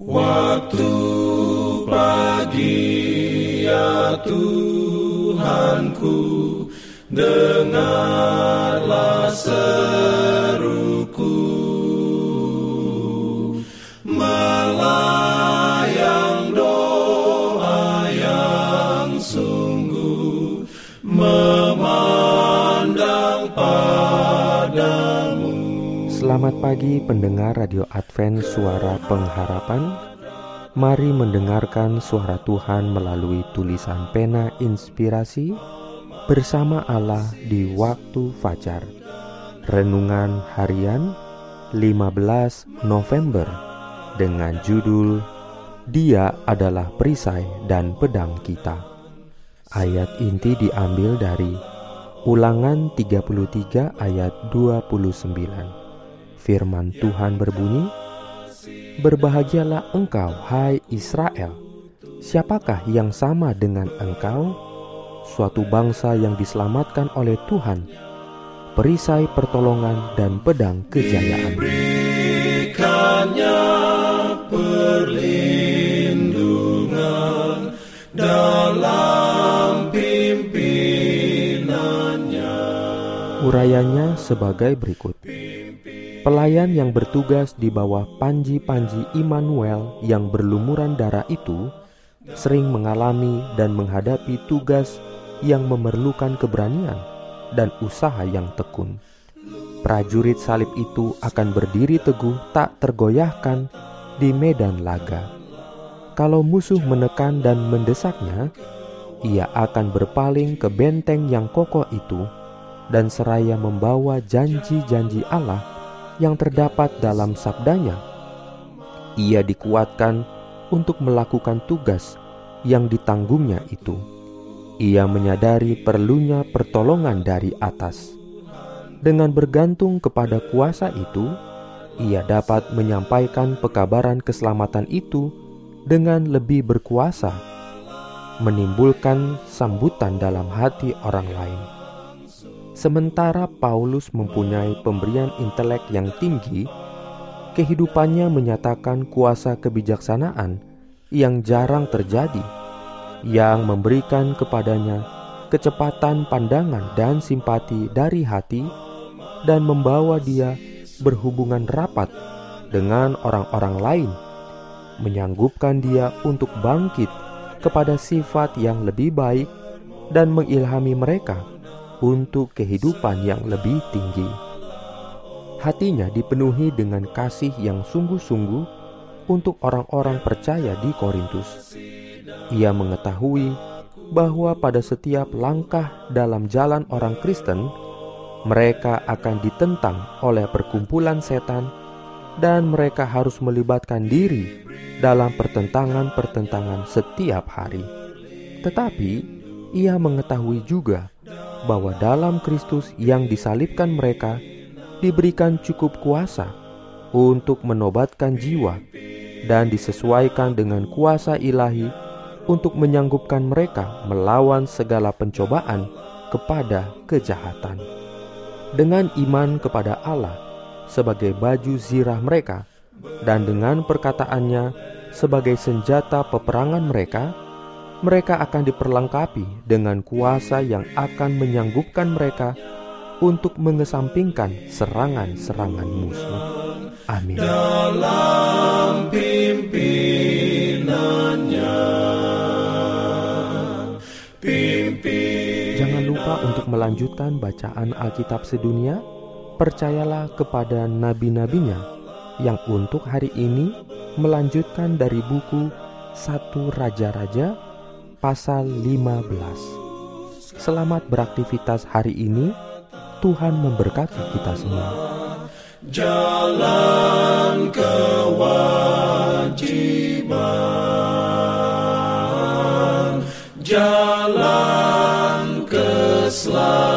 Waktu pagi ya Tuhanku Dengarlah Selamat pagi pendengar Radio Advent Suara Pengharapan. Mari mendengarkan suara Tuhan melalui tulisan pena inspirasi Bersama Allah di waktu fajar. Renungan harian 15 November Dengan judul Dia adalah perisai dan pedang kita. Ayat inti diambil dari Ulangan 33 ayat 29 Firman Tuhan berbunyi, "Berbahagialah engkau, hai Israel! Siapakah yang sama dengan engkau? Suatu bangsa yang diselamatkan oleh Tuhan, perisai pertolongan dan pedang kejayaan." Berikannya perlindungan dalam pimpinannya. Urayanya sebagai berikut. Pelayan yang bertugas di bawah panji-panji Immanuel yang berlumuran darah itu sering mengalami dan menghadapi tugas yang memerlukan keberanian dan usaha yang tekun. Prajurit salib itu akan berdiri teguh tak tergoyahkan di medan laga. Kalau musuh menekan dan mendesaknya, ia akan berpaling ke benteng yang kokoh itu dan seraya membawa janji-janji Allah yang terdapat dalam sabdanya. Ia dikuatkan untuk melakukan tugas yang ditanggungnya itu. Ia menyadari perlunya pertolongan dari atas. Dengan bergantung kepada kuasa itu, ia dapat menyampaikan pekabaran keselamatan itu dengan lebih berkuasa, menimbulkan sambutan dalam hati orang lain. Sementara Paulus mempunyai pemberian intelek yang tinggi, kehidupannya menyatakan kuasa kebijaksanaan yang jarang terjadi, yang memberikan kepadanya kecepatan pandangan dan simpati dari hati, dan membawa dia berhubungan rapat dengan orang-orang lain, menyanggupkan dia untuk bangkit kepada sifat yang lebih baik dan mengilhami mereka untuk kehidupan yang lebih tinggi. Hatinya dipenuhi dengan kasih yang sungguh-sungguh untuk orang-orang percaya di Korintus. Ia mengetahui bahwa pada setiap langkah dalam jalan orang Kristen, mereka akan ditentang oleh perkumpulan setan, dan mereka harus melibatkan diri dalam pertentangan-pertentangan setiap hari. Tetapi ia mengetahui juga bahwa dalam Kristus yang disalibkan mereka diberikan cukup kuasa untuk menobatkan jiwa dan disesuaikan dengan kuasa ilahi untuk menyanggupkan mereka melawan segala pencobaan kepada kejahatan. Dengan iman kepada Allah sebagai baju zirah mereka dan dengan perkataannya sebagai senjata peperangan mereka, mereka akan diperlengkapi dengan kuasa yang akan menyanggupkan mereka untuk mengesampingkan serangan-serangan musuh. Amin. Dalam pimpinannya, pimpin Jangan lupa untuk melanjutkan bacaan Alkitab sedunia. Percayalah kepada nabi-nabinya yang untuk hari ini melanjutkan dari buku Satu Raja-Raja pasal 15. Selamat beraktivitas hari ini. Tuhan memberkati kita semua. Jalan kewajiban, jalan keselamatan.